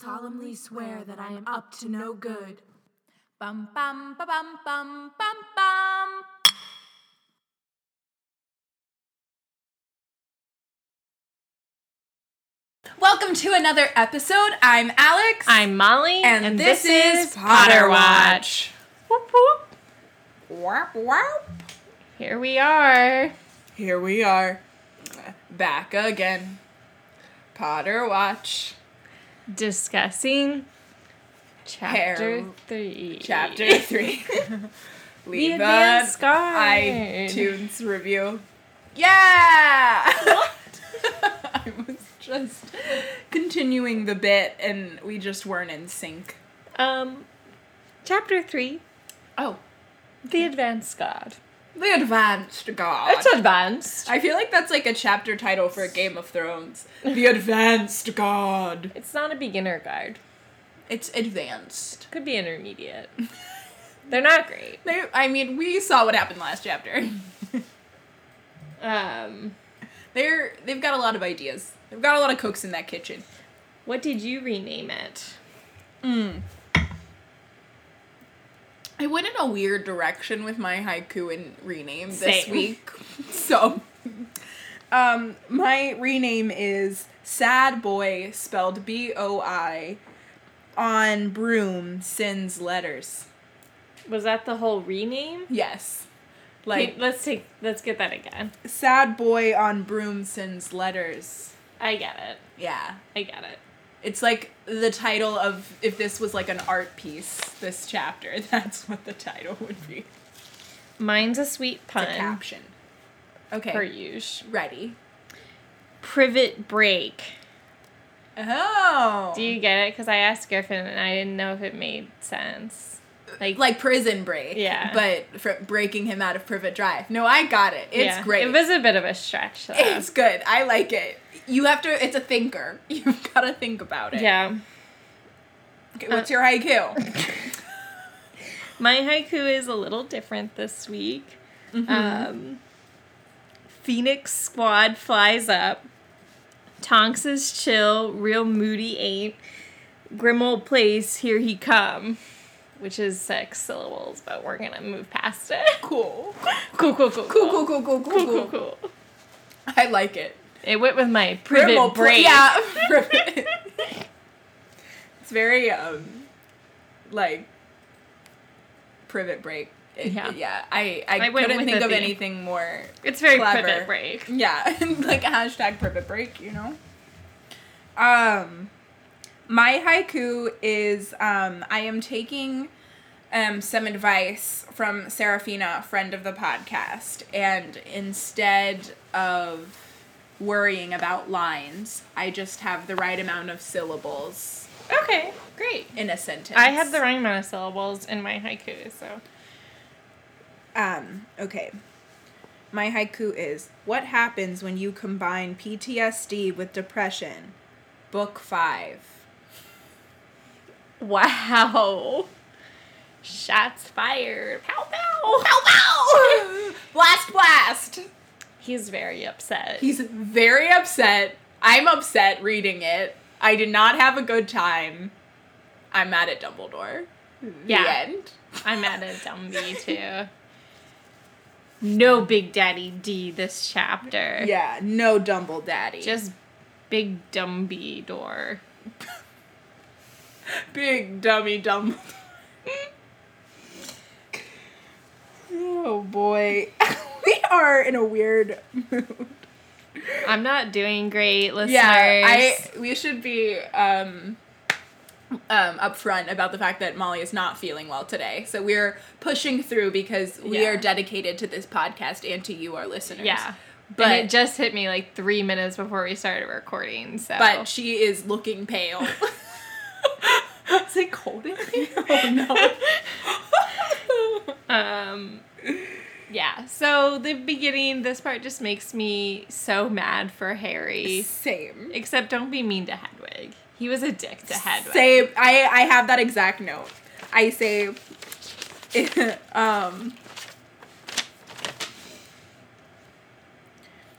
solemnly swear that I am up to no good. Bum bum ba bum bum bum bum. Welcome to another episode. I'm Alex. I'm Molly, And this is Potter Watch. Whoop, whoop. Wap, wap. Here we are. Here we are. Back again. Potter Watch. Discussing chapter Hair- three. Chapter 3. Leave the iTunes review. Yeah! I was just continuing the bit and we just weren't in sync. Um, chapter three. Oh. The Advanced Guard. The Advanced Guard. It's advanced. I feel like that's like a chapter title for Game of Thrones. The Advanced Guard. It's not a beginner guide. It's advanced. Could be intermediate. They're not great. They, I mean, we saw what happened last chapter. Um, They're they've got a lot of ideas. They've got a lot of cooks in that kitchen. what did you rename it? I went in a weird direction with my haiku and rename this Same. week. So, um, my rename is Sad Boy, spelled B O I, on broom sends letters. Was that the whole rename? Yes. Like, Like, let's take, let's get that again. Sad Boy on broom sends letters. I get it. Yeah. I get it. It's like the title of if this was like an art piece, this chapter, that's what the title would be. Mine's a sweet It's a pun. caption. Okay. Per usual. Ready. Privet break. Oh. Do you get it? Because I asked Griffin and I didn't know if it made sense. Like, like prison break? Yeah. But for breaking him out of Privet Drive. No, I got it. It's yeah, great. It was a bit of a stretch, though. It's good. I like it. You have to. It's a thinker. You've got to think about it. yeah. Okay, what's your haiku? My haiku is a little different this week. Mm-hmm. Um, Phoenix squad flies up. Tonks is chill, real moody ain't. Grim old place, here he come. Which is six syllables, but we're gonna move past it. cool. Cool, cool, cool, Cool. Cool. Cool. Cool. Cool. cool, Cool. I like it. It went with my privet Primal break. Yeah. Privet. it's very um, like privet break. It- Yeah. Yeah. I I, I couldn't think of theme. anything more. It's very Clever. privet break. Yeah. like hashtag privet break. You know. Um, my haiku is um I am taking um some advice from Serafina, friend of the podcast, and instead of worrying about lines, I just have the right amount of syllables Okay, great. in a sentence. I had the right amount of syllables in my haiku, so Um, okay. My haiku is What happens when you combine PTSD with depression? Book 5. Wow. Shots fired. Pow pow. Pow pow! blast blast! He's very upset. He's very upset. I'm upset reading it. I did not have a good time. I'm mad at Dumbledore. The yeah. end. I'm mad at Dumby too. No Big Daddy D this chapter. Yeah, no Dumble Daddy. Just Big Dumby door. big dummy Dumbledore. oh boy. we are in a weird mood. I'm not doing great, listeners. Yeah, I we should be um um upfront about the fact that Molly is not feeling well today. So we're pushing through because we Yeah. are dedicated to this podcast and to you our listeners. Yeah. But and it just hit me like three minutes before we started recording. So but she is looking pale. is it cold in here? Oh no. Um, yeah. So the beginning, this part just makes me so mad for Harry. Same. Except don't be mean to Hedwig. He was a dick to Hedwig. Say I I have that exact note. I say um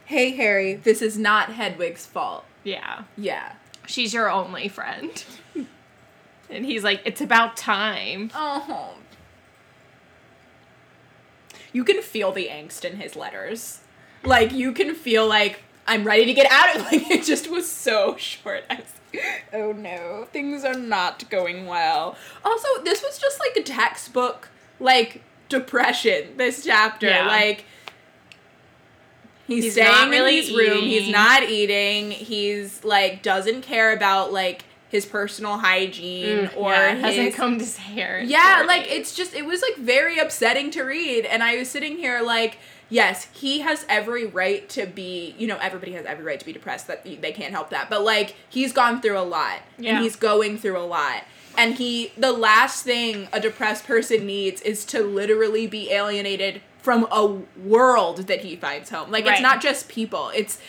Hey Harry, this is not Hedwig's fault. Yeah. Yeah. she's your only friend. And he's like, it's about time. Oh. You can feel the angst in his letters. Like you can feel like I'm ready to get out of like it just was so short. I was oh no, things are not going well. Also, this was just like a textbook like depression this chapter. Yeah. Like he's, He's staying not really in his room, he's not eating, he's like doesn't care about like his personal hygiene mm, or yeah, hasn't his combed his hair. yeah, like days. it's just it was like very upsetting to read and I was sitting here like yes, he has every right to be, you know, everybody has every right to be depressed that they can't help that. But like he's gone through a lot Yeah. and he's going through a lot. And he the last thing a depressed person needs is to literally be alienated from a world that he finds home. Like Right. it's not just people. It's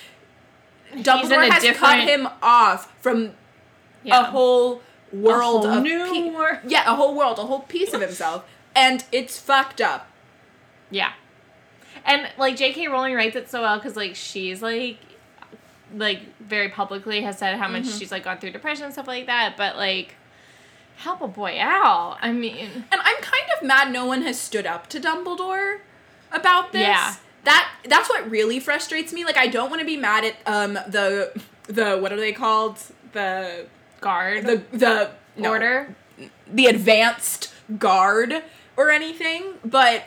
Dumbledore has cut him off from Yeah. a whole world whole of new pe- wor- yeah, a whole world, a whole piece of himself, and it's fucked up. Yeah. And like J.K. Rowling writes it so well because like she's like, like very publicly has said how much Mm-hmm. she's like gone through depression and stuff like that. But like, help a boy out. I mean, And I'm kind of mad no one has stood up to Dumbledore about this. Yeah. That that's what really frustrates me. Like I don't want to be mad at um the the what are they called? The guard the the no, order. the advanced guard or anything, but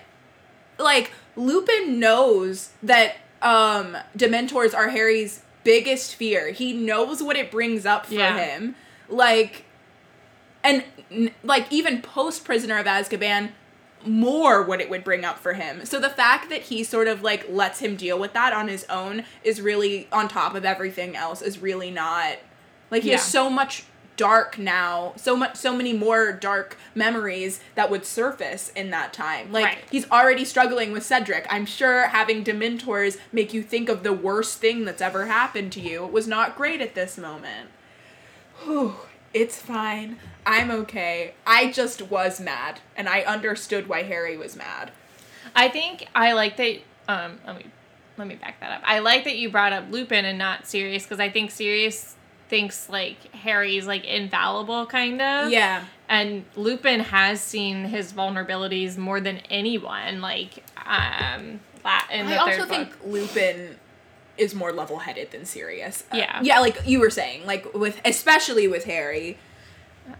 like Lupin knows that um Dementors are Harry's biggest fear. He knows what it brings up for Yeah. him. Like and n- like even post Prisoner of Azkaban more what it would bring up for him. So the fact that he sort of like lets him deal with that on his own is really on top of everything else is really not like he Yeah. has so much dark now, so much so many more dark memories that would surface in that time. Like Right. he's already struggling with Cedric. I'm sure having dementors make you think of the worst thing that's ever happened to you was not great at this moment. Whew, it's fine. I'm okay. I just was mad, and I understood why Harry was mad. I think I like that. Um, let me let me back that up. I like that you brought up Lupin and not Sirius because I think Sirius thinks like Harry's like infallible kind of. Yeah. and Lupin has seen his vulnerabilities more than anyone. Like, um, in the I also third think. Lupin is more level-headed than Sirius. Uh, Yeah. yeah, like you were saying, like with especially with Harry.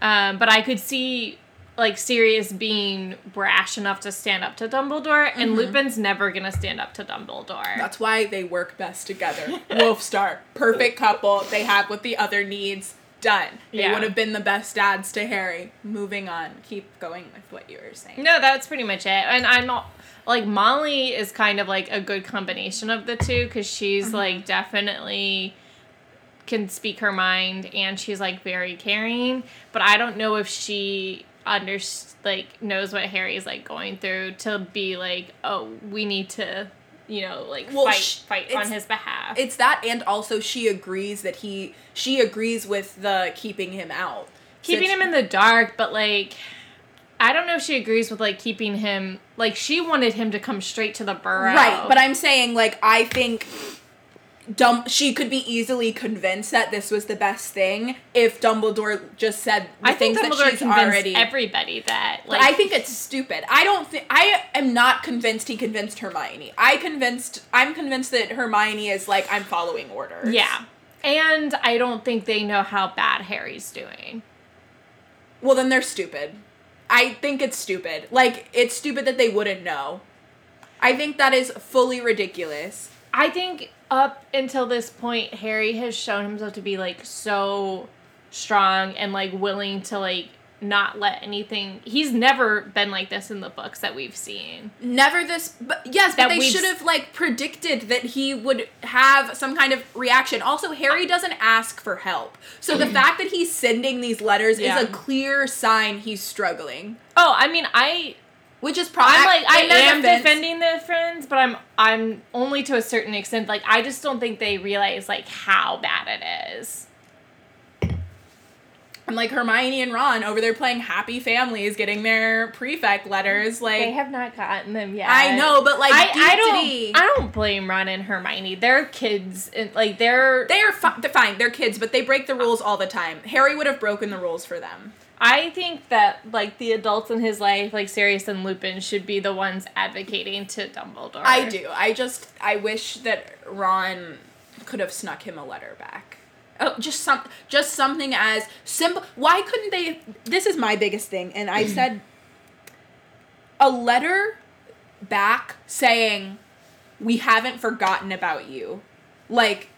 Um, but I could see like Sirius being brash enough to stand up to Dumbledore, and mm-hmm. Lupin's never gonna stand up to Dumbledore. That's why they work best together. Wolfstar, perfect couple. They have what the other needs. Done. They Yeah. would have been the best dads to Harry. Moving on. Keep going with what you were saying. No, that's pretty much it. And I'm not like Molly is kind of like a good combination of the two because she's mm-hmm. like definitely can speak her mind and she's like very caring. But I don't know if she under like knows what Harry's like going through to be like, oh, we need to, you know, like Well, fight sh- fight on his behalf. It's that, and also she agrees that he she agrees with the keeping him out, keeping him in the dark, but like. I don't know if she agrees with like keeping him like she wanted him to come straight to the burrow. right. But I'm saying like I think. Dumb. She could be easily convinced that this was the best thing if Dumbledore just said the I think Dumbledore that already. everybody that like I think it's stupid. I don't think I am not convinced he convinced Hermione. I convinced I'm convinced that Hermione is like I'm following orders. yeah, and I don't think they know how bad Harry's doing. Well, then they're stupid. I think it's stupid. Like it's stupid that they wouldn't know. I think that is fully ridiculous. I think up until this point, Harry has shown himself to be like so strong and like willing to like not let anything. He's never been like this in the books that we've seen. Never this, but yes, That but they should have like predicted that he would have some kind of reaction. Also, Harry doesn't ask for help, so the fact that he's sending these letters Yeah. is a clear sign he's struggling. Oh, I mean, I Which is probably I'm like I am defending the friends, but I'm I'm only to a certain extent. Like I just don't think they realize like how bad it is. I'm like Hermione and Ron over there playing happy families, getting their prefect letters. Like They have not gotten them yet. I know, but like I, I don't I don't blame Ron and Hermione. They're kids and like they're they are fi- they're fine. They're kids, but they break the rules all the time. Harry would have broken the rules for them. I think that like the adults in his life, like Sirius and Lupin, should be the ones advocating to Dumbledore. I do. I just I wish that Ron could have snuck him a letter back. Oh, just some just something as simple. Why couldn't they This is my biggest thing and I said a letter back saying we haven't forgotten about you. Like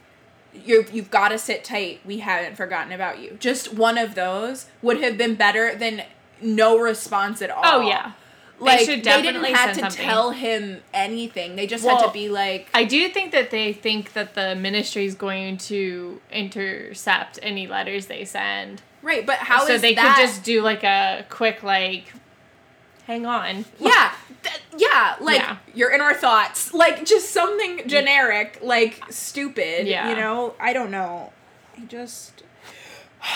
you you've got to sit tight. We haven't forgotten about you. Just one of those would have been better than no response at oh, all. Oh yeah. like should they definitely didn't have to something. tell him anything. They just had to be like, I do think that they think that the ministry is going to intercept any letters they send. right. But how is that? so they that? could just do like a quick like hang on. yeah, th- yeah. Like Yeah. you're in our thoughts. Like just something generic, like stupid. Yeah. You know, I don't know. I just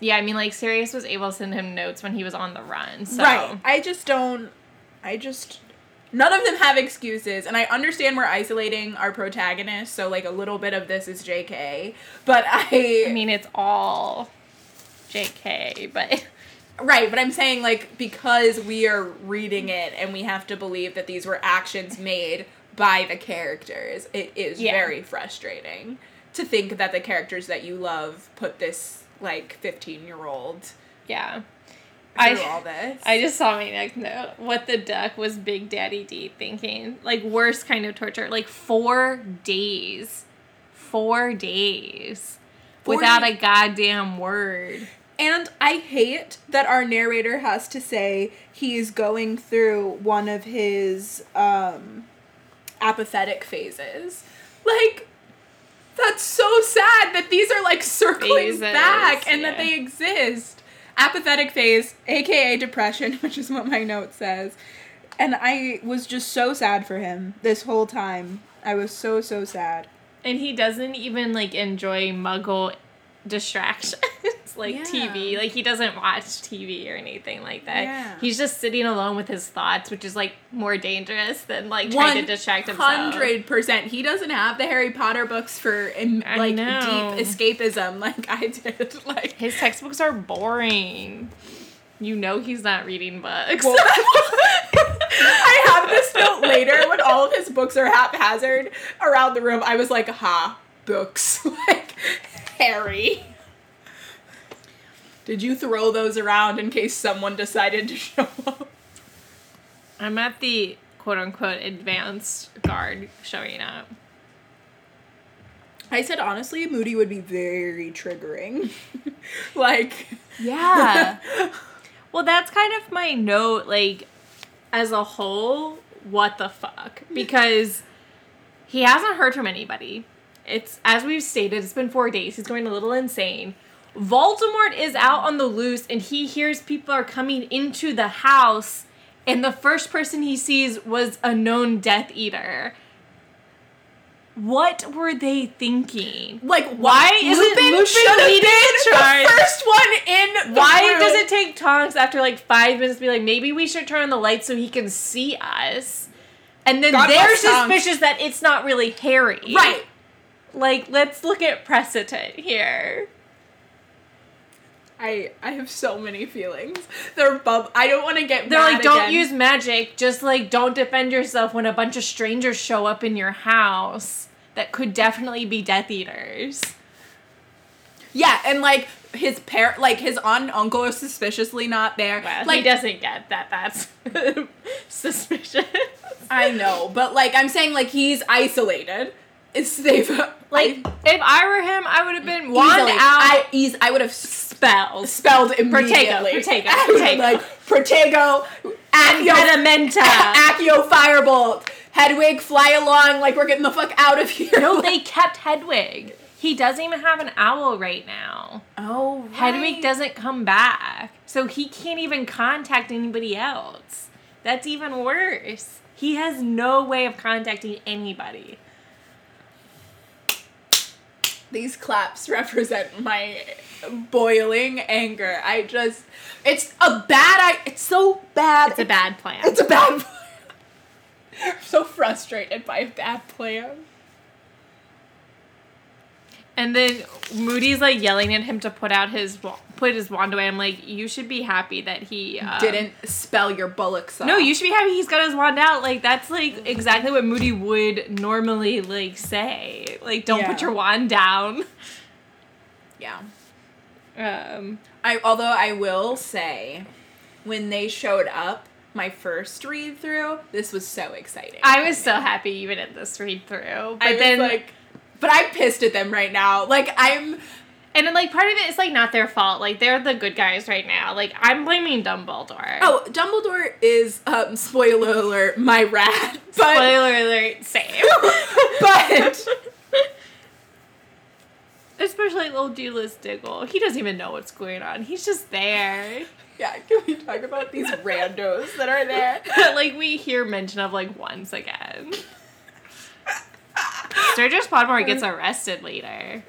Yeah, I mean like Sirius was able to send him notes when he was on the run. So right. I just don't. I just. None of them have excuses, and I understand we're isolating our protagonist, so like a little bit of this is JK, but I, I mean it's all JK, but Right, but I'm saying like because we are reading it and we have to believe that these were actions made by the characters, it is Yeah. very frustrating to think that the characters that you love put this like 15 year old yeah. I all this. I just saw my next note. What the duck was Big Daddy D thinking? Like worst kind of torture. Like four days, four days Four without days. a goddamn word. And I hate that our narrator has to say he's going through one of his um apathetic phases. Like that's so sad that these are like circling Phases, back and that they exist. Apathetic phase, aka depression, which is what my note says. And I was just so sad for him this whole time. I was so so sad. And he doesn't even like enjoy Muggle distractions like Yeah. TV. Like he doesn't watch TV or anything like that. Yeah. He's just sitting alone with his thoughts, which is like more dangerous than like trying to distract himself. Hundred percent. He doesn't have the Harry Potter books for like deep escapism like I did. Like His textbooks are boring. You know he's not reading books. Well- I have this note later when all of his books are haphazard around the room. I was like, ha, books. like Harry. Did you throw those around in case someone decided to show up? I'm at the quote unquote advanced guard showing up. I said honestly, Moody would be very triggering. like Yeah. well, that's kind of my note, like, as a whole, what the fuck? Because he hasn't heard from anybody. It's, as we've stated, it's been four days. He's going a little insane. Voldemort is out on the loose and he hears people are coming into the house, and the first person he sees was a known Death Eater. What were they thinking? Like Why isn't Lupin should have leading the charge? the first one in? Why room. does it take Tonks after like five minutes to be like, maybe we should turn on the lights so he can see us? And then God they're bless Tonks. suspicious that it's not really Harry. Right. Like, let's look at precedent here. I I have so many feelings. They're bub. I don't want to get. They're like, don't again. use magic. Just like, don't defend yourself when a bunch of strangers show up in your house that could definitely be Death Eaters. Yeah, and like his parent, like his aunt and uncle are suspiciously not there. Well, like he doesn't get that. That's suspicious. I know, but like I'm saying, like he's isolated. It's they've Like, I, if I were him, I would have been wand easily, out. I eas- I would have spelled spelled immediately. Protego, Protego. like Protego, Accio, Impedimenta. Accio Firebolt, Hedwig, fly along like we're getting the fuck out of here. no, they kept Hedwig. He doesn't even have an owl right now. Oh, right. Hedwig doesn't come back. So he can't even contact anybody else. That's even worse. He has no way of contacting anybody. These claps represent my boiling anger. I just, it's a bad. I. It's so bad. It's a bad plan. It's a bad. plan. I'm so frustrated by a bad plan. And then Moody's like yelling at him to put out his put his wand away. I'm like, you should be happy that he um, Didn't spell your bullocks. No, you should be happy he's got his wand out. Like that's like exactly what Moody would normally like say. Like, don't put your wand down. Yeah. Um, I although I will say, when they showed up, my first read through, this was so exciting. I was so happy even at this read through, but I was then like, but I'm pissed at them right now. Like I'm. And then like part of it is like not their fault. Like they're the good guys right now. Like I'm blaming Dumbledore. Oh, Dumbledore is um spoiler alert, my rat. But spoiler alert, same. but Especially little Dedalus Diggle. He doesn't even know what's going on. He's just there. yeah, can we talk about these randos that are there? like we hear mention of like once again. Sturgis Podmore gets arrested later.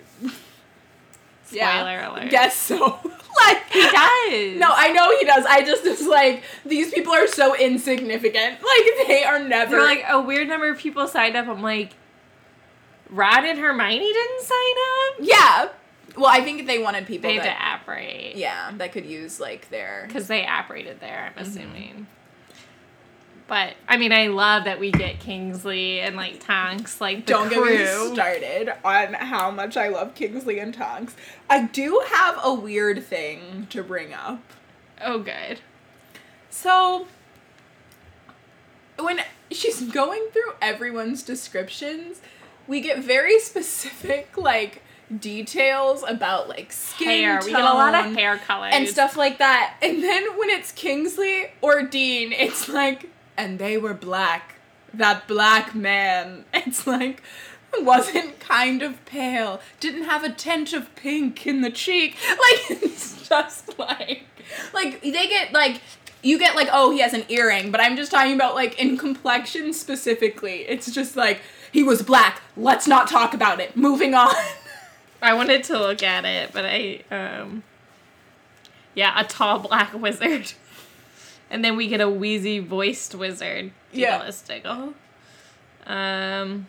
Spoiler alert. Guess so. like He does. No, I know he does. I just was like, these people are so insignificant. Like they are never They're like a weird number of people signed up. I'm like, Ron and Hermione didn't sign up. Yeah. Well, I think they wanted people They had to that apparate. yeah, that could use like their Because they apparated there, Mm-hmm. I'm assuming. But I mean, I love that we get Kingsley and like Tonks, like Don't crew. get me started on how much I love Kingsley and Tonks. I do have a weird thing to bring up. Oh, good. So, when she's going through everyone's descriptions, we get very specific, like, details about, like, skin Hair. We get a lot of tone hair color And stuff like that. And then when it's Kingsley or Dean, it's like, and they were black. That black man. It's like, wasn't kind of pale. Didn't have a tinge of pink in the cheek. Like, it's just like, like, they get, like, you get like, oh, he has an earring, but I'm just talking about like in complexion specifically. It's just like he was black. Let's not talk about it. Moving on. I wanted to look at it, but I um yeah, a tall black wizard. And then we get a wheezy voiced wizard, Yeah. Dedalus Diggle. Um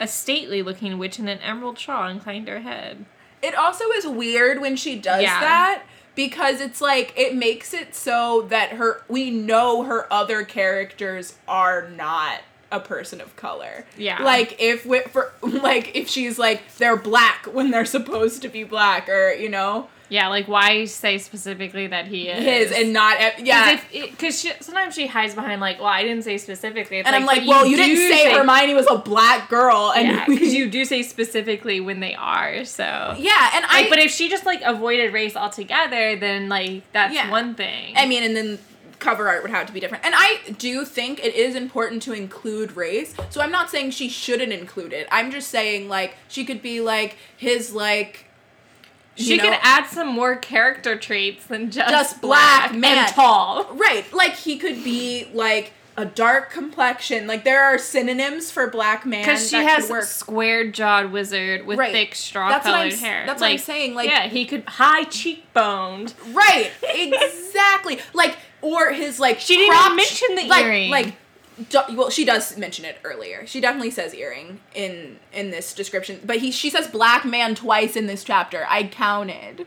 a stately looking witch in an emerald shawl inclined her head. It also is weird when she does Yeah. that because it's like it makes it so that her we know her other characters are not a person of color. Yeah. Like if we, for like if she's like they're black when they're supposed to be black or you know Yeah, like why say specifically that he is his and not yeah. because sometimes she hides behind like, well, I didn't say specifically. It's and I'm like, well, you didn't do say, Hermione was a black girl, and Yeah, because you do say specifically when they are. So yeah, and I but if she just like avoided race altogether, then like that's Yeah. one thing. I mean, and then cover art would have to be different. And I do think it is important to include race. So I'm not saying she shouldn't include it. I'm just saying like she could be like his like she know- could add some more character traits than just, Just black black, man. and tall. right, like he could be like a dark complexion. Like there are synonyms for black man Because she has square jawed wizard with Right. thick straw That's what I'm colored hair. that's what I'm saying, like- yeah, he could high cheekboned. Right, exactly. like or his like She didn't mention the like, earring. Like, well, she does mention it earlier. She definitely says earring in in this description, but he she says black man twice in this chapter. I counted.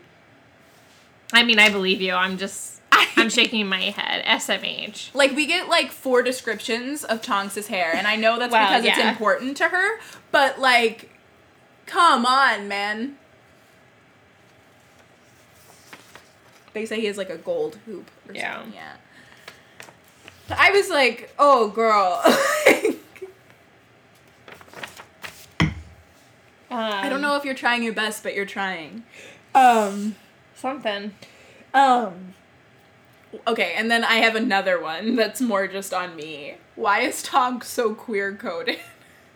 I mean, I believe you. I'm just I'm shaking my head. SMH. Like we get like four descriptions of Tonks's hair, and I know that's Well, because it's important to her. But like, come on, man. They say he has like a gold hoop. Or Yeah. Something. Yeah. I was like, oh girl. I don't know if you're trying your best, but you're trying. Um. something. Um. Okay, and then I have another one that's more just on me. Why is Tonks so queer coded?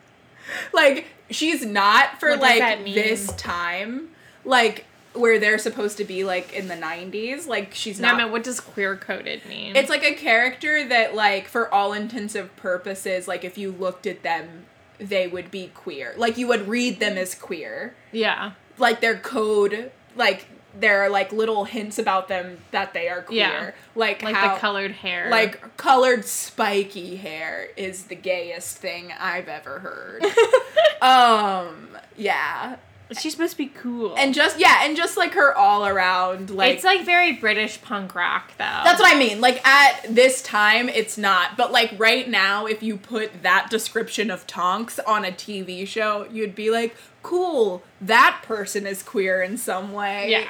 like she's not for What like that this time, like where they're supposed to be like in the '90s. Like she's not. Mean, what does queer coded mean? it's like a character that like for all intensive purposes, like if you looked at them, they would be queer. Like you would read them as queer. Yeah. Like their code, like there are like little hints about them that they are queer. Yeah. Like, Like how, the colored hair. like colored spiky hair is the gayest thing I've ever heard. um, yeah. She's supposed to be cool. And just yeah, and just like her all around like it's like very British punk rock though. That's what I mean. Like at this time, it's not. But like right now, if you put that description of Tonks on a TV show, you'd be like, "Cool, that person is queer in some way." Yeah.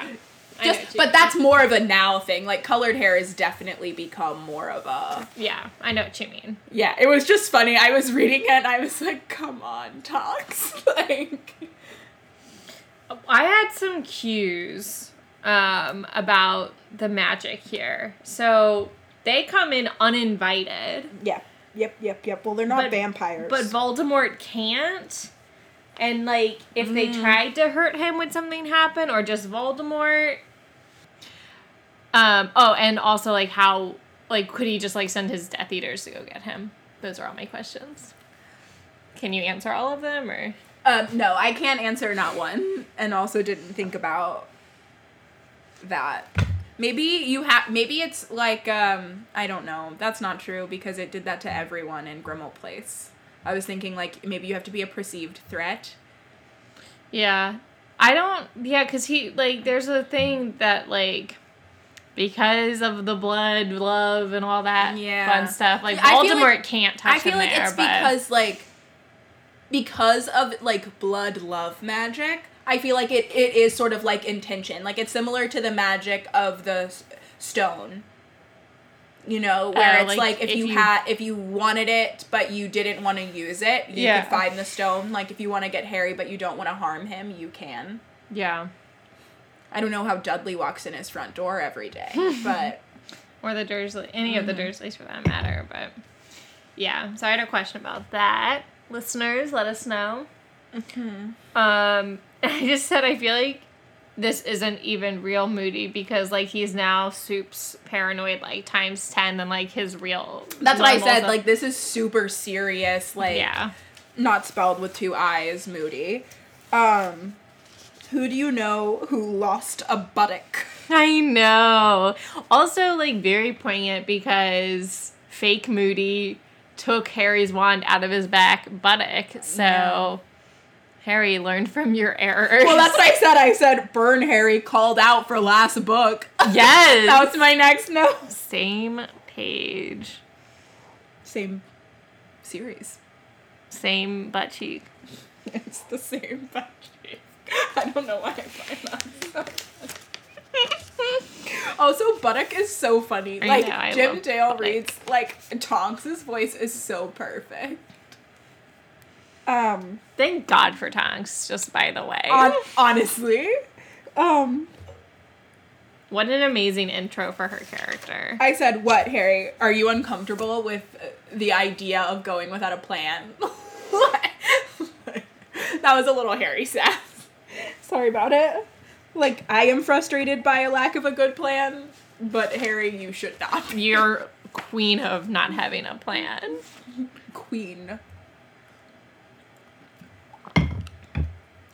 Just, but that's more of a now thing. Like colored hair has definitely become more of a. Yeah, I know what you mean. Yeah, it was just funny. I was reading it and I was like, "Come on, Tonks!" like, I had some cues um, about the magic here. So they come in uninvited, yeah, yep, yep, yep. Well, they're not But- vampires. but Voldemort can't. And like, if they tried to hurt him, would something happen, or just Voldemort? Um. Oh, and also like how like could he just like send his Death Eaters to go get him? Those are all my questions. Can you answer all of them, or Um, no, I can't answer not one, and also didn't think about that. Maybe you have. Maybe it's like um, I don't know. That's not true because it did that to everyone in Grimmauld Place. I was thinking like maybe you have to be a perceived threat. Yeah. I don't yeah, cuz he like there's a thing that like because of the blood, love and all that Yeah. fun stuff, like Voldemort like- can't touch I feel like there, it's because like because of like blood love magic. I feel like it, it is sort of like intention. Like it's similar to the magic of the s- stone. You know, where Oh, it's like, like, if, if you, you- had if you wanted it but you didn't want to use it, you Yeah. could find the stone. Like if you want to get Harry but you don't want to harm him, you can. yeah. I don't know how Dudley walks in his front door every day, but Or the Dursley any of the Mm-hmm. Dursleys for that matter, but yeah. So I had a question about that. Listeners, let us know. Mm-hmm. Um I just said I feel like this isn't even real Moody because like he's now Soup's paranoid like times ten and like his real. that's what I said. Like this is super serious. Like yeah. not spelled with two I's, Moody. Um, who do you know who lost a buttock? I know. Also, like very poignant because fake Moody took Harry's wand out of his back buttock. So Yeah. Harry learned from your errors. Well, that's what I said. I said Burn Harry called out for last book. yes. that was my next note. same page, Same series. same butt cheek. It's the same butt cheek. I don't know why I find that so. Also, Buttock is so funny. I like know, Jim Dale Buttock. reads like Tonks's voice is so perfect. Um, Thank God for Tonks. Just by the way, on, honestly, um, what an amazing intro for her character. I said, "What, Harry? Are you uncomfortable with uh, the idea of going without a plan?" that was a little Harry sass. Sorry about it. Like I am frustrated by a lack of a good plan, but Harry, you should not. You're queen of not having a plan. queen.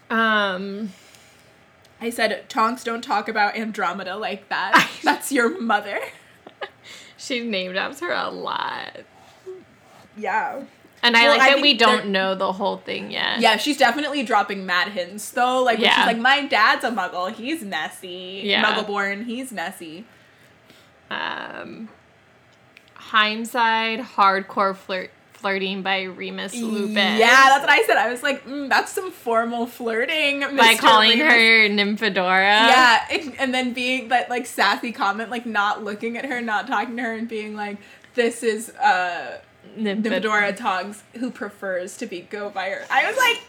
Um. I said, Tonks, don't talk about Andromeda like that. That's your mother. She name drops her a lot. Yeah. And I Well, like I that we don't know the whole thing yet. Yeah, she's definitely dropping mad hints though. Like when Yeah. she's like, My dad's a muggle, he's messy. Yeah. Muggle born, he's messy. Um, hindsight, hardcore flirt flirting by Remus Lupin. Yeah, that's what I said. I was like, mm, that's some formal flirting. by calling Remus. her Nymphadora. Yeah, and, and then being that like sassy comment, like not looking at her, not talking to her, and being like, "This is uh Nymphad- Nymphadora Tonks who prefers to be go by her." I was like,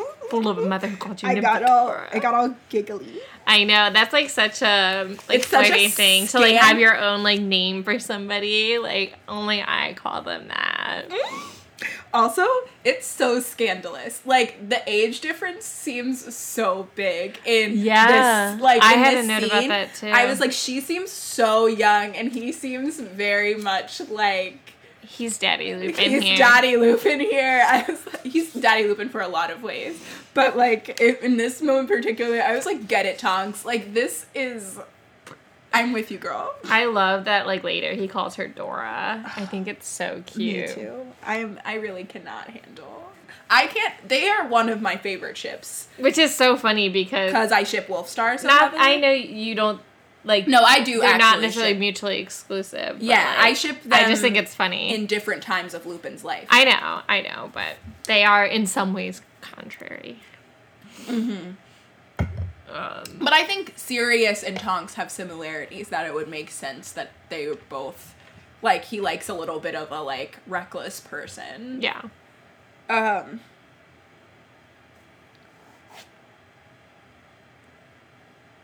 full of a mother who called you I got all, I got all giggly. I know that's like such a like It's such a flirty thing to like have your own like name for somebody. Like only I call them that. Also, it's so scandalous. Like the age difference seems so big in Yeah. this. Like I had a note about that, too. I was like, she seems so young, and he seems very much like He's Daddy Lupin he's here. Daddy Lupin here. I was like, he's Daddy Lupin for a lot of ways, but like in in this moment particularly, I was like, get it, Tonks. Like this is, I'm with you, girl. I love that. Like later, he calls her Dora. I think it's so cute. Me too. I'm. I really cannot handle. I can't. They are one of my favorite ships Which is so funny because because I ship Wolfstar. So not. I know you don't like. No, I do They're not necessarily ship- mutually exclusive. Yeah, like, I ship them. I just think it's funny. in different times of Lupin's life. I know, I know, but they are in some ways contrary. Mm-hmm. Um, But I think Sirius and Tonks have similarities that it would make sense that they both like he likes a little bit of a like reckless person. yeah. Um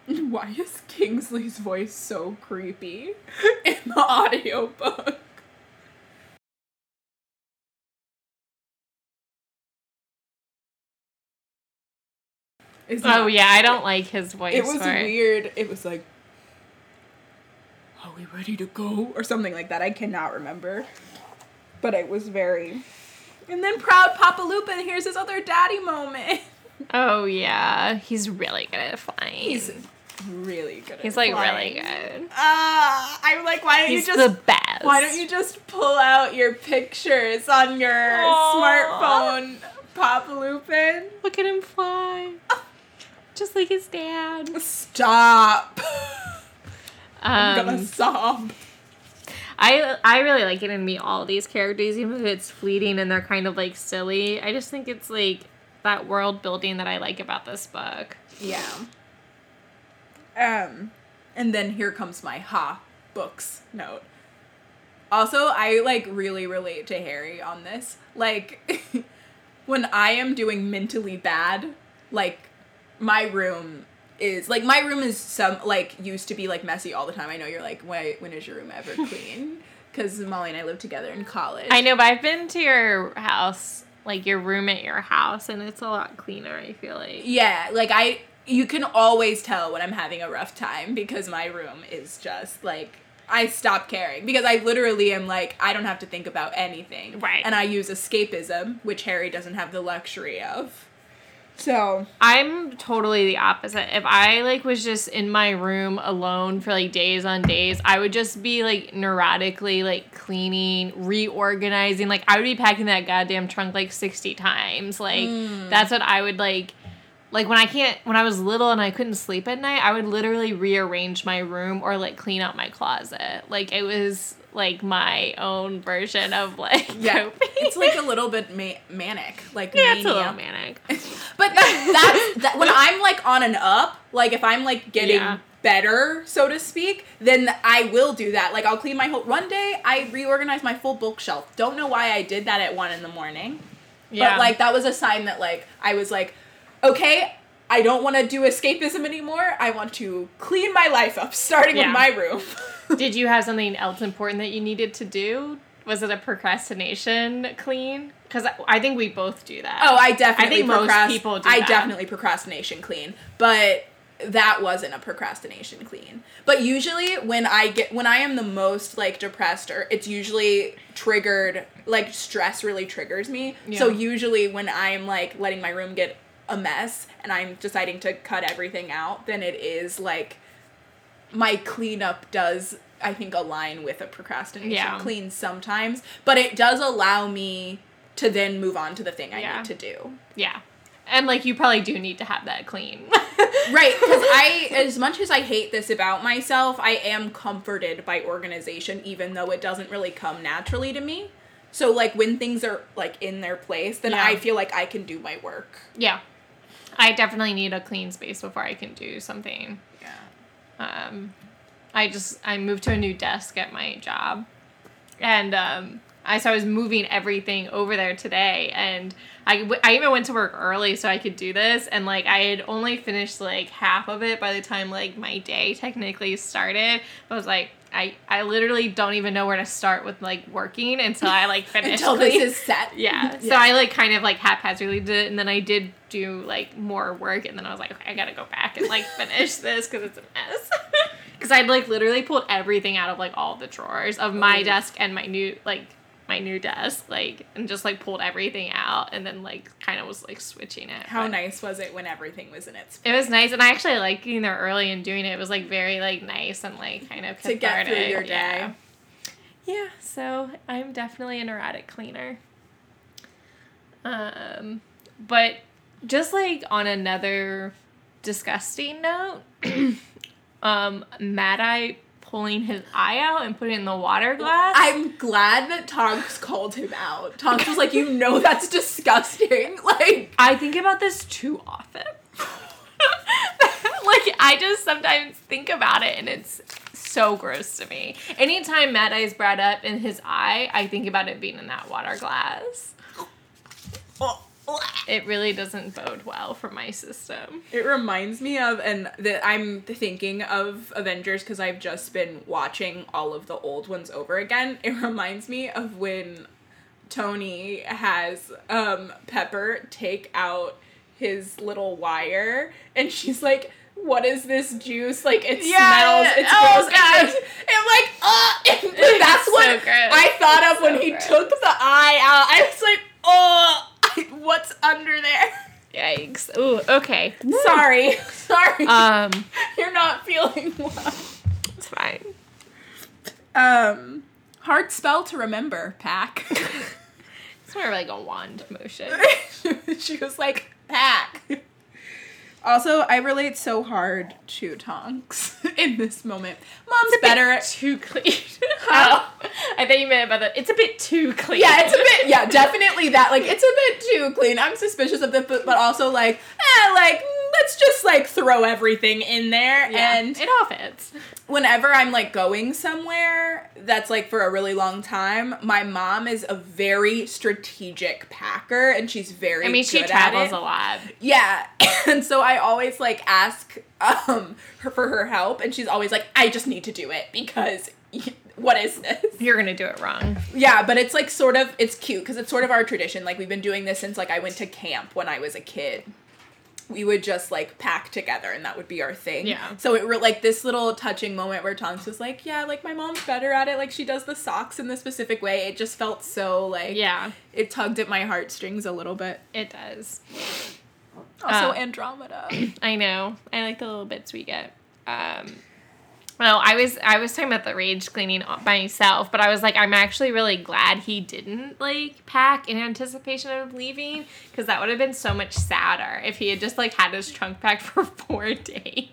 Why is Kingsley's voice so creepy in the audiobook? It's Oh not- yeah, I don't like his voice. it was for it. weird. It was like, "Are we ready to go?" or something like that. I cannot remember, but it was very. And then proud Papa Lupin. Here's his other daddy moment. Oh yeah, he's really good at flying. He's really good. He's like really good. Ah, I'm like, why don't He's you just? the best. Why don't you just pull out your pictures on your Aw. smartphone, Papa Lupin? look at him fly? Just like his dad. Stop. I'm Um, gonna sob. I I really like getting to meet all these characters, even if it's fleeting and they're kind of like silly. I just think it's like that world building that I like about this book. Yeah. Um, and then here comes my ha books note. Also, I like really relate to Harry on this. Like, when I am doing mentally bad, like, my room is like my room is some like used to be like messy all the time. I know you're like, why when is your room ever clean? Because Molly and I lived together in college. I know, but I've been to your house, like your room at your house, and it's a lot cleaner. I feel like. Yeah, like I you can always tell when I'm having a rough time because my room is just like I stop caring because I literally am like I don't have to think about anything. Right. And I use escapism, which Harry doesn't have the luxury of. So, I'm totally the opposite. If I like was just in my room alone for like days on days, I would just be like neurotically like cleaning, reorganizing. Like I would be packing that goddamn trunk like 60 times. Like hmm. that's what I would like like when I can't when I was little and I couldn't sleep at night, I would literally rearrange my room or like clean out my closet. Like it was like my own version of like yeah. coping. it's like a little bit ma- manic, like yeah, it's a little manic. But that, that's that when I'm like on an up, like if I'm like getting Yeah. better, so to speak, then I will do that. Like I'll clean my whole one day I reorganized my full bookshelf. Don't know why I did that at one in the morning. Yeah. But like that was a sign that like I was like, okay, I don't want to do escapism anymore. I want to clean my life up, starting Yeah. with my room. Did you have something else important that you needed to do? Was it a procrastination clean? Because I, think we both do that. Oh, I definitely. I think most people do I that. definitely procrastination clean, but that wasn't a procrastination clean. But usually, when I get when I am the most like depressed, or it's usually triggered. Like stress really triggers me. So usually, when I'm like letting my room get a mess and I'm deciding to cut everything out, then it is like my cleanup does I think align with a procrastination Yeah. clean sometimes, but it does allow me to then move on to the thing I Yeah. need to do. Yeah. And like you probably do need to have that clean. Right, because I, as much as I hate this about myself, I am comforted by organization, even though it doesn't really come naturally to me. So, like, when things are, like, in their place, then Yeah. I feel like I can do my work. yeah. I definitely need a clean space before I can do something. Yeah. Um, I just I moved to a new desk at my job, and um, I so I was moving everything over there today, and I I even went to work early so I could do this, and like I had only finished like half of it by the time like my day technically started. I was like. I, I literally don't even know where to start with like working until I like finish Until this is set. yeah. So I like kind of like haphazardly did it, and then I did do like more work, and then I was like, okay, I gotta go back and like finish this because it's a mess. Because I'd like literally pulled everything out of like all the drawers of my Ooh. desk and my new like my new desk, like, and just like pulled everything out, and then like kind of was like switching it. How but- nice was it when everything was in its It was nice, and I actually like getting there early and doing it. It was like very like nice and like kind of To get through your day. Yeah. yeah, so I'm definitely an erratic cleaner. Um, but just like on another disgusting note, um, Mad Eye pulling his eye out and putting it in the water glass. I'm glad that Tonks called him out. Tonks was like, you know that's disgusting. Like I think about this too often. like I just sometimes think about it and it's so gross to me. Anytime Mad Eye is brought up in his eye, I think about it being in that water glass. It really doesn't bode well for my system. It reminds me of, and that I'm thinking of Avengers because I've just been watching all of the old ones over again. It reminds me of when Tony has um, Pepper take out his little wire, and she's like, "What is this juice? Like it Yeah. smells. It's Oh, gross." God. And, like, uh, and that's what gross. I thought of So when he took the eye out. I was like, "Oh, what's under there?" Yikes. Ooh, okay. Sorry, sorry. Um, You're not feeling well. it's fine. Um, hard spell to remember, Pack. It's more of like a wand motion. she was like, Pack. Also, I relate so hard to Tonks in this moment. Mom's better at. too clean. oh, I thought you meant about the. It's a bit too clean. Yeah, it's a bit. Yeah, definitely that. Like, it's a bit too clean. I'm suspicious of it, but, but also like, eh, like let's just like throw everything in there. Yeah, And it all fits. whenever I'm like going somewhere that's like for a really long time, my mom is a very strategic packer and she's very I mean, she travels a lot. Yeah. And so I always like ask um her for her help and she's always like I just need to do it because what is this? You're gonna do it wrong. Yeah, but it's like sort of it's cute because it's sort of our tradition. Like we've been doing this since like I went to camp when I was a kid. We would just like pack together and that would be our thing. Yeah. So it were like this little touching moment where Tonks was like, "Yeah, like my mom's better at it. Like she does the socks in the specific way." It just felt so like Yeah, it tugged at my heartstrings a little bit. it does. Also Uh, Andromeda. I know. I like the little bits we get. Um, well, I was I was talking about the rage cleaning by myself, but I was like, I'm actually really glad he didn't like pack in anticipation of leaving, because that would have been so much sadder if he had just like had his trunk packed for four days.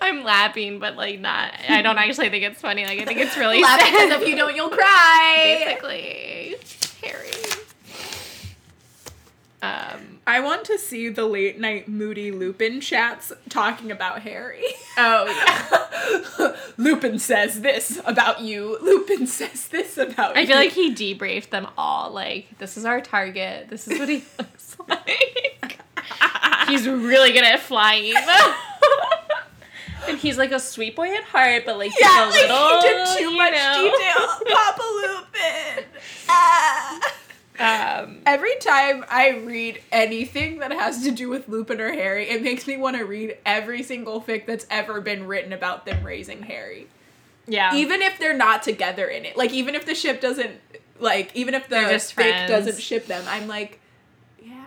I'm laughing, but like not. I don't actually think it's funny. Like I think it's really Laugh sad. because if you don't, you'll cry. basically Harry. Um. I want to see the late night Moody Lupin chats talking about Harry. Oh yeah. Lupin says this about you. Lupin says this about you. I feel like he debriefed them all. Like, this is our target. This is what he looks like. he's really good at flying. and he's like a sweet boy at heart, but like yeah, he's a little. like he did too you much know. detail. Papa Lupin. Ah. Um, Every time I read anything that has to do with Lupin or Harry, it makes me want to read every single fic that's ever been written about them raising Harry. yeah. Even if they're not together in it. Like even if the ship doesn't like even if the They're fic friends. doesn't ship them, I'm like yeah.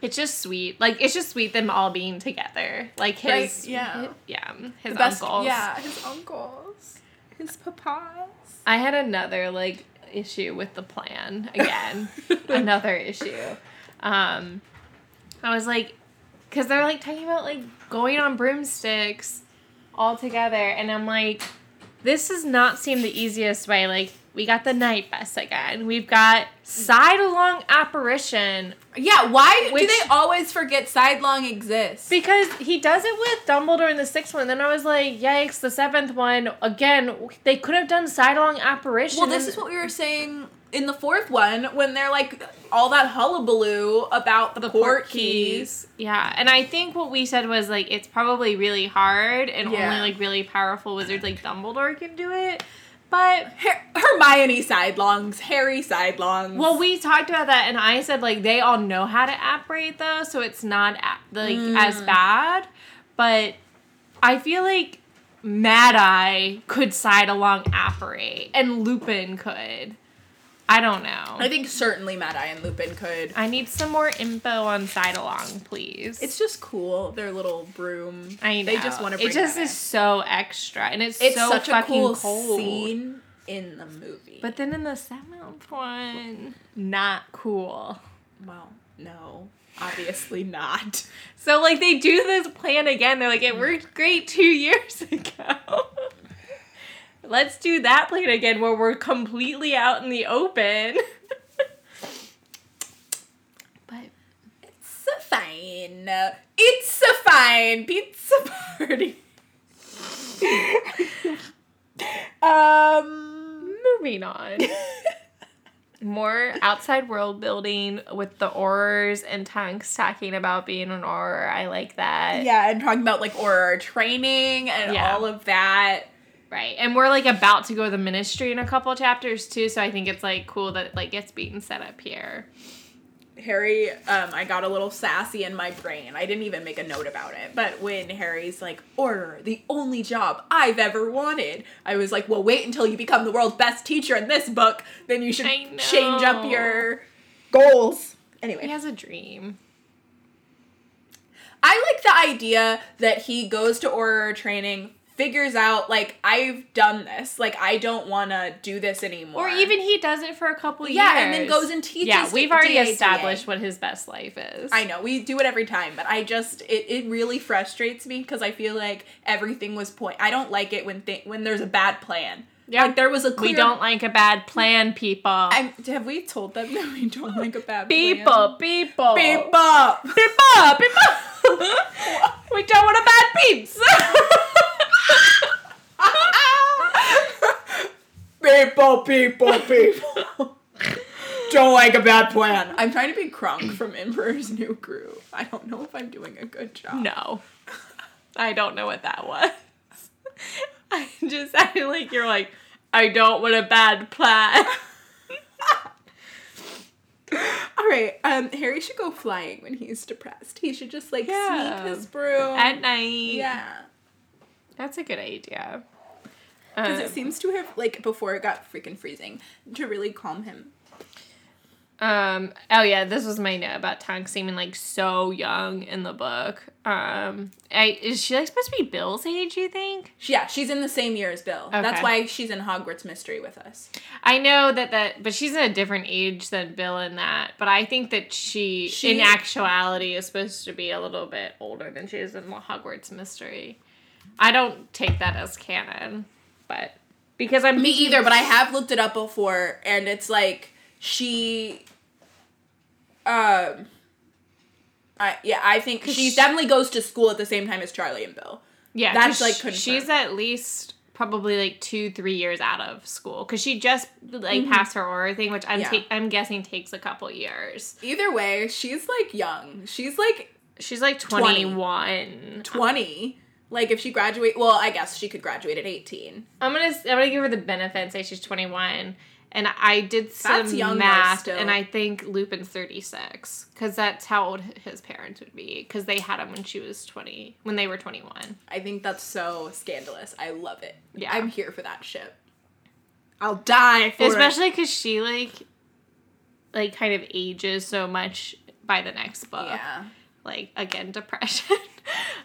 it's just sweet. Like, it's just sweet them all being together. Like his, Right, yeah. hi- yeah, his The best- uncles. Yeah, his uncles. His papas. I had another like issue with the plan again. another issue. Um, I was like, because they're like talking about like going on broomsticks all together, and I'm like, this does not seem the easiest way. Like, we got the night bus again. We've got sidelong apparition Yeah, why do they always forget sidelong exists? because he does it with Dumbledore in the sixth one. Then I was like, yikes! The seventh one again. They could have done sidelong apparition. Well, this is what we were saying in the fourth one when they're like all that hullabaloo about the, the port keys. Yeah, and I think what we said was like it's probably really hard, and Yeah. only like really powerful wizards like Dumbledore can do it. But Her- Hermione sidelongs, Harry sidelongs. well, we talked about that, and I said like they all know how to apparate though, so it's not like Mm. as bad. But I feel like Mad Eye could side along Apparate, and Lupin could. I don't know. I think certainly Mad Eye and Lupin could. I need some more info on side along, please. It's just cool. Their little broom. I know. They just want to bring It just is in. so extra, and it's, It's so such a fucking cool cold. scene in the movie. But then in the seventh one, not cool. well, no, obviously not. So like they do this plan again. They're like, it worked great two years ago. Let's do that plan again where we're completely out in the open. but It's a fine. It's a fine pizza party. um. moving on. More outside world building with the Aurors and Tonks talking about being an Auror. I like that. Yeah, and talking about like Aurora training and Yeah. all of that. Right. And we're like about to go to the ministry in a couple chapters too, so I think it's like cool that it like gets beaten set up here. Harry, um, I got a little sassy in my brain. I didn't even make a note about it. But when Harry's like, Auror, the only job I've ever wanted, I was like, well, wait until you become the world's best teacher in this book. Then you should change up your goals. Anyway, He has a dream. I like the idea that he goes to Auror training, figures out, like, I've done this. Like, I don't want to do this anymore. Or even he does it for a couple years. Yeah, and then goes and teaches Yeah, we've already DADA. established what his best life is. I know we do it every time, but I just it, it really frustrates me because I feel like everything was point. I don't like it when th- when there's a bad plan. Yeah. like there was a clear. we don't like a bad plan, people. I'm, have we told them that we don't like a bad people, plan? people. People, people, people. People. we don't want a bad pizza. people, people, people. don't like a bad plan. I'm trying to be Kronk from Emperor's New Groove. I don't know if I'm doing a good job. no. I don't know what that was. I just sounded like you're like, I don't want a bad plan. All right, um, Harry should go flying when he's depressed. He should just like Yeah. sneak his broom. At night. yeah. That's a good idea. Because Um, it seems to have, like, before it got freaking freezing, to really calm him. Um. Oh yeah, this was my note about Tonks seeming like so young in the book. Um. I is she like supposed to be Bill's age? You think? Yeah, she's in the same year as Bill. That's why she's in Hogwarts Mystery with us. I know that that, but she's in a different age than Bill in that. But I think that she, She- in actuality, is supposed to be a little bit older than she is in the Hogwarts Mystery. I don't take that as canon, but because I'm Me either, but I have looked it up before, and it's like she. Um. I, yeah, I think she she- definitely goes to school at the same time as Charlie and Bill. Yeah, that's like, confirmed. she's at least probably like two, three years out of school because she just like Mhm. passed her Auror thing, which I'm Yeah. ta- I'm guessing takes a couple years. Either way, she's like young. She's like She's like 20. twenty one. 20. Like if she graduate, well, I guess she could graduate at 18. I'm gonna I'm gonna give her the benefit and say she's 21. And I did some math, still. and I think Lupin's 36 because that's how old his parents would be because they had him when she was 20 when they were 21. I think that's so scandalous. I love it. Yeah. I'm here for that shit. I'll die for. Especially because she like like kind of ages so much by the next book. Yeah. Like again, depression.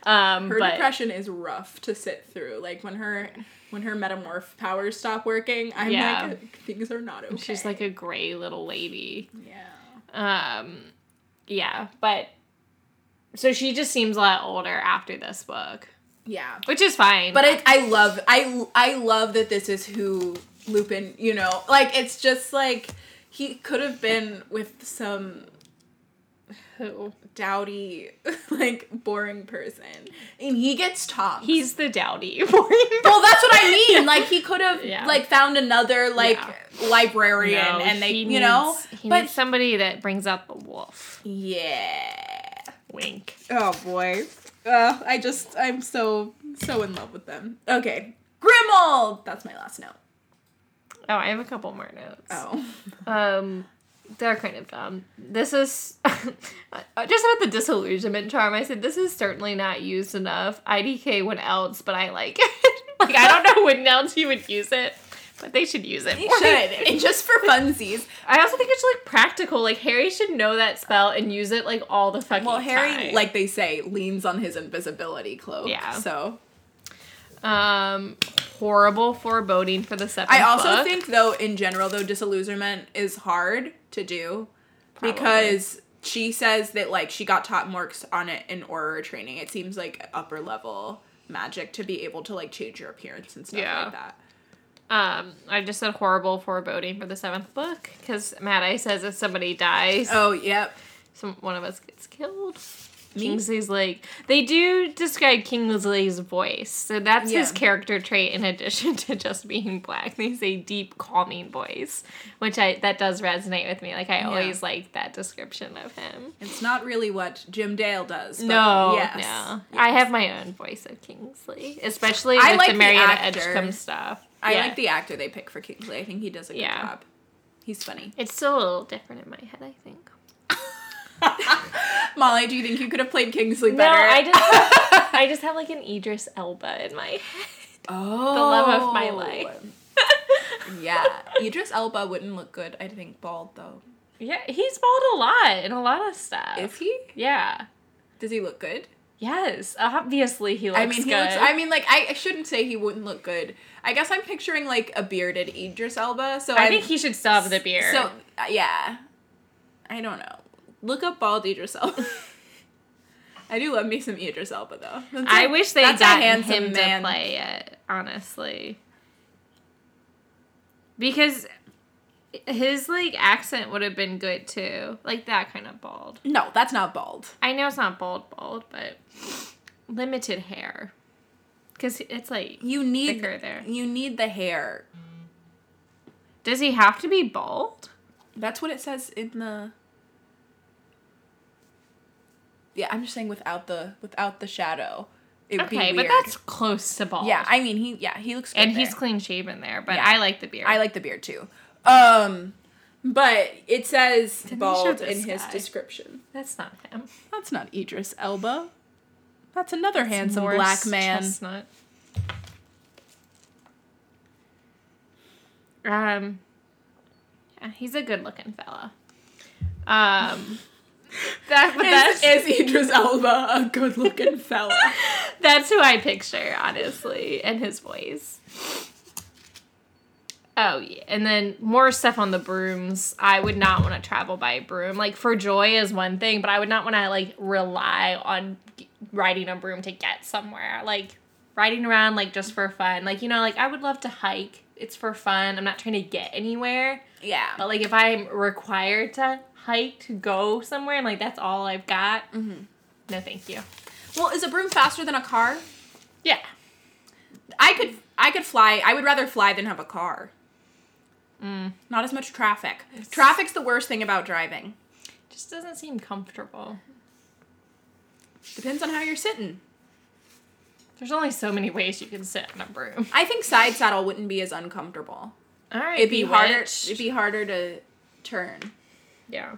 um, Her but depression is rough to sit through. Like when her when her metamorph powers stop working, I'm Yeah. like things are not okay. she's like a gray little lady. yeah. Um, yeah, but so she just seems a lot older after this book, Yeah. which is fine. But I, I love I I love that this is who Lupin, you know, like it's just like he could have been with some who dowdy, like boring person, and he gets Tonks. he's the dowdy. well, that's what I mean. Like he could have Yeah. like found another like Yeah. librarian, No, and they, he you know, needs- he but somebody that brings out the wolf. yeah. Wink. Oh boy. Uh, I just I'm so so in love with them. Okay. Grimmauld! That's my last note. Oh, I have a couple more notes. Oh. Um, they're kind of dumb. This is uh, just about the disillusionment charm. I said this is certainly not used enough. IDK when else, but I like it. like I don't know when else you would use it, but they should use it. More. should. And just for funsies. I also think it's like practical. Like Harry should know that spell and use it like all the fucking Well, Harry, time. like they say, leans on his invisibility cloak. Yeah. So um horrible foreboding for the seventh. I also book. think though, in general, though, disillusionment is hard to do because she says that like she got top marks on it in Auror training. It seems like upper level magic to be able to like change your appearance and stuff Yeah. like that. um I just said horrible foreboding for the seventh book because Mad Eye says if somebody dies, Oh, yep. some one of us gets killed. Kingsley's like they do describe Kingsley's voice, so that's his character trait in addition to just being black. They say deep, calming voice, which I that does resonate with me. Like I always like that description of him. It's not really what Jim Dale does. But No, yes. no, I have my own voice of Kingsley, especially I with like the Marietta. Edgecombe stuff. I Yeah. like the actor they pick for Kingsley. I think he does a good Yeah. job. He's funny. It's still a little different in my head, I think. Molly, do you think you could have played Kingsley No, better? I just I just have like an Idris Elba in my head. Oh, The love of my life. yeah, Idris Elba wouldn't look good. I think bald though. Yeah, he's bald a lot in a lot of stuff. Is he? Yeah. Does he look good? Yes, obviously he looks I mean, he good. looks. I mean, like I, I shouldn't say he wouldn't look good. I guess I'm picturing like a bearded Idris Elba. So I I'm- think he should still have the beard. So uh, yeah, I don't know. Look up bald Idris Elba. I do love me some Idris Elba though. That's I wish they got him man. to play it, honestly. Because his like accent would have been good too. Like that kind of bald. No, that's not bald. I know it's not bald bald, but limited hair. Cuz it's like You need thicker there. you need the hair. Does he have to be bald? That's what it says in the. Yeah, I'm just saying without the without the shadow, it would Okay, be but that's close to bald. yeah. I mean, he yeah he looks good and he's clean shaven there, but Yeah. I like the beard. I like the beard too. Um, but it says Didn't bald this in his guy? description. That's not him. That's not Idris Elba. That's another handsome Morris black man. Chestnut. Um, yeah, he's a good-looking fella. Um, that but Is, that's is Idris Elba a good-looking fella? that's who I picture, honestly, and his voice. Oh yeah, and then more stuff on the brooms. I would not want to travel by broom. Like for joy is one thing, but I would not want to like rely on riding a broom to get somewhere. Like riding around like just for fun. Like you know, like I would love to hike. It's for fun. I'm not trying to get anywhere. yeah. But like if I'm required to hike to go somewhere and like that's all I've got, Mm-hmm. no thank you. Well, is a broom faster than a car? Yeah. I could I could fly. I would rather fly than have a car. Mm. Not as much traffic. Traffic's the worst thing about driving. Just doesn't seem comfortable. Depends on how you're sitting. There's only so many ways you can sit in a broom. I think side saddle wouldn't be as uncomfortable. All right, It'd be harder. It'd be harder to turn. Yeah.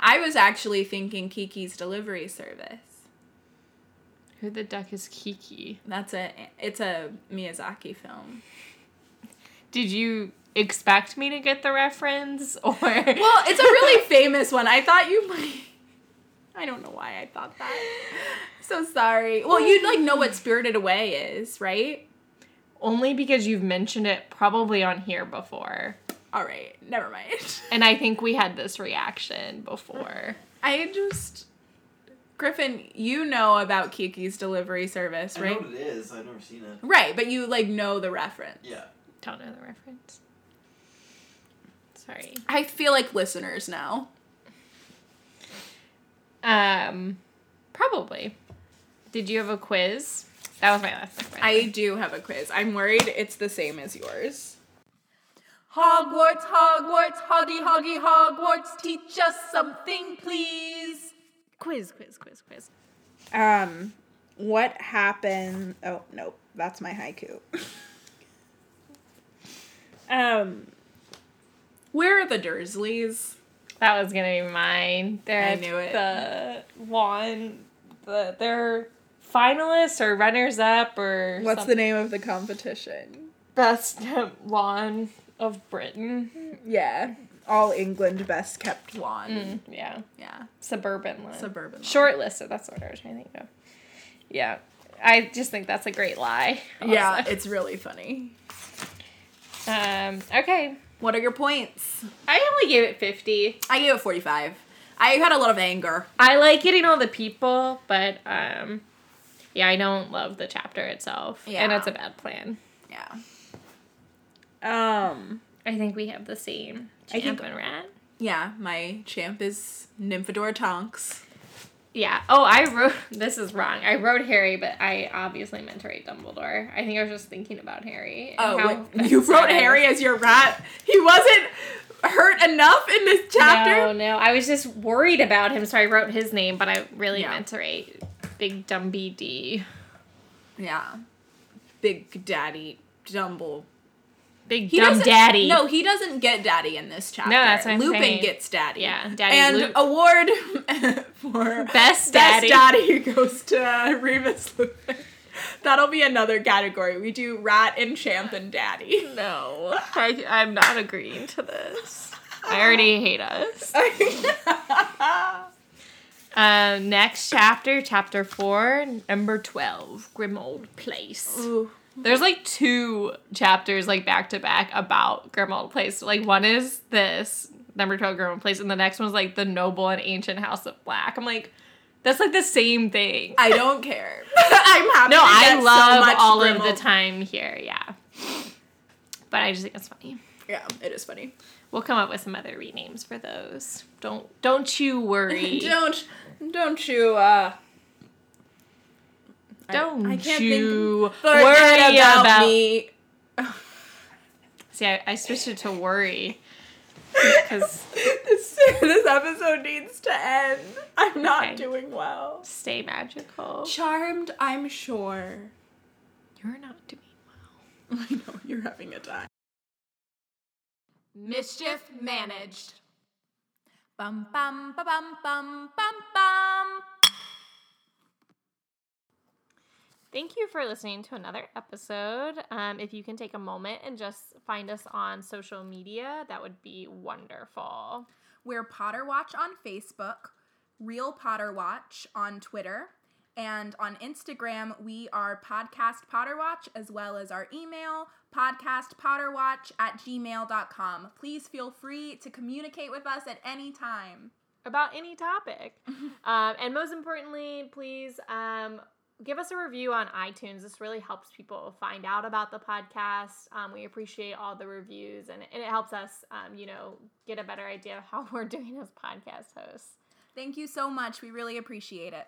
I was actually thinking Kiki's delivery service. Who the duck is Kiki? That's a. It's a Miyazaki film. Did you expect me to get the reference or? Well, it's a really famous one. I thought you might. I don't know why I thought that. So sorry. Well, you'd like know what Spirited Away is, right? only because you've mentioned it probably on here before, All right, never mind. and I think we had this reaction before. I just Griffin, you know about Kiki's delivery service, right? I right? know what it is. I've never seen it. Right, but you like know the reference. Yeah. Don't know the reference. Sorry. I feel like listeners now. Um, probably. Did you have a quiz? That was my last one. I do have a quiz. I'm worried it's the same as yours. Hogwarts, Hogwarts, Hoggy, Hoggy, Hogwarts, teach us something, please. quiz, quiz, quiz, quiz. Um, what happened? Oh, nope, that's my haiku. um, where are the Dursleys? That was gonna be mine. They're I knew it. The one, the they're finalists or runners up or What's the name of the competition? best lawn of Britain? Yeah. All England best kept lawn. Mm, yeah, Yeah. suburban lawn. Suburban lawn. Shortlisted. That's what I was trying to think of. Yeah, I just think that's a great lie. Yeah, it's really funny. Um. Okay. What are your points? I only gave it fifty. I gave it 45. I had a lot of anger. I like getting all the people, but um, yeah, I don't love the chapter itself, and it's a bad plan. Yeah. Um, I think we have the same I think- and rat. yeah, my champ is Nymphadora Tonks. Yeah. Oh, I wrote. This is wrong. I wrote Harry, but I obviously meant to write Dumbledore. I think I was just thinking about Harry. Oh, wait, you wrote Harry as your rat. He wasn't hurt enough in this chapter. No, no. I was just worried about him, so I wrote his name, but I really Yeah. meant to write Big Dumby D. Yeah. Big Daddy Dumble. Big He Dumb Daddy. No, he doesn't get Daddy in this chapter. No, that's what I'm Lupin saying. gets Daddy. Yeah, Daddy And Lu- award for Best Best Daddy. Daddy goes to uh, Remus Lupin. That'll be another category. We do Rat and Champ and Daddy. No, I, I'm not agreeing to this. I already hate us. Uh, next chapter, chapter four, number twelve, Grimmauld Place. Ooh. There's like two chapters like back to back about Grimmauld Place. Like one is this number twelve Grimmauld Place, and the next one's like the noble and ancient House of Black. I'm like, that's like the same thing. I don't care. I'm happy. no, I so love much all of the time here. Yeah, but I just think it's funny. Yeah, it is funny. We'll come up with some other renames for those. Don't don't you worry. Don't don't you uh Don't I can't you think worry about, about, me. See, I, I switched it to worry because this, this episode needs to end. I'm not Okay. doing well. stay magical. Charmed, I'm sure. You're not doing well. I know you're having a time. Mischief managed. Bum bum ba bum bum bum bum. Thank you for listening to another episode. Um, if you can take a moment and just find us on social media, that would be wonderful. We're Potter Watch on Facebook, Real Potter Watch on Twitter, and on Instagram, we are Podcast Potter Watch, as well as our email, podcastpotterwatch at gmail.com. Please feel free to communicate with us at any time. about any topic. um, and most importantly, please um, give us a review on iTunes. This really helps people find out about the podcast. Um, we appreciate all the reviews, and, and it helps us, um, you know, get a better idea of how we're doing as podcast hosts. Thank you so much. We really appreciate it.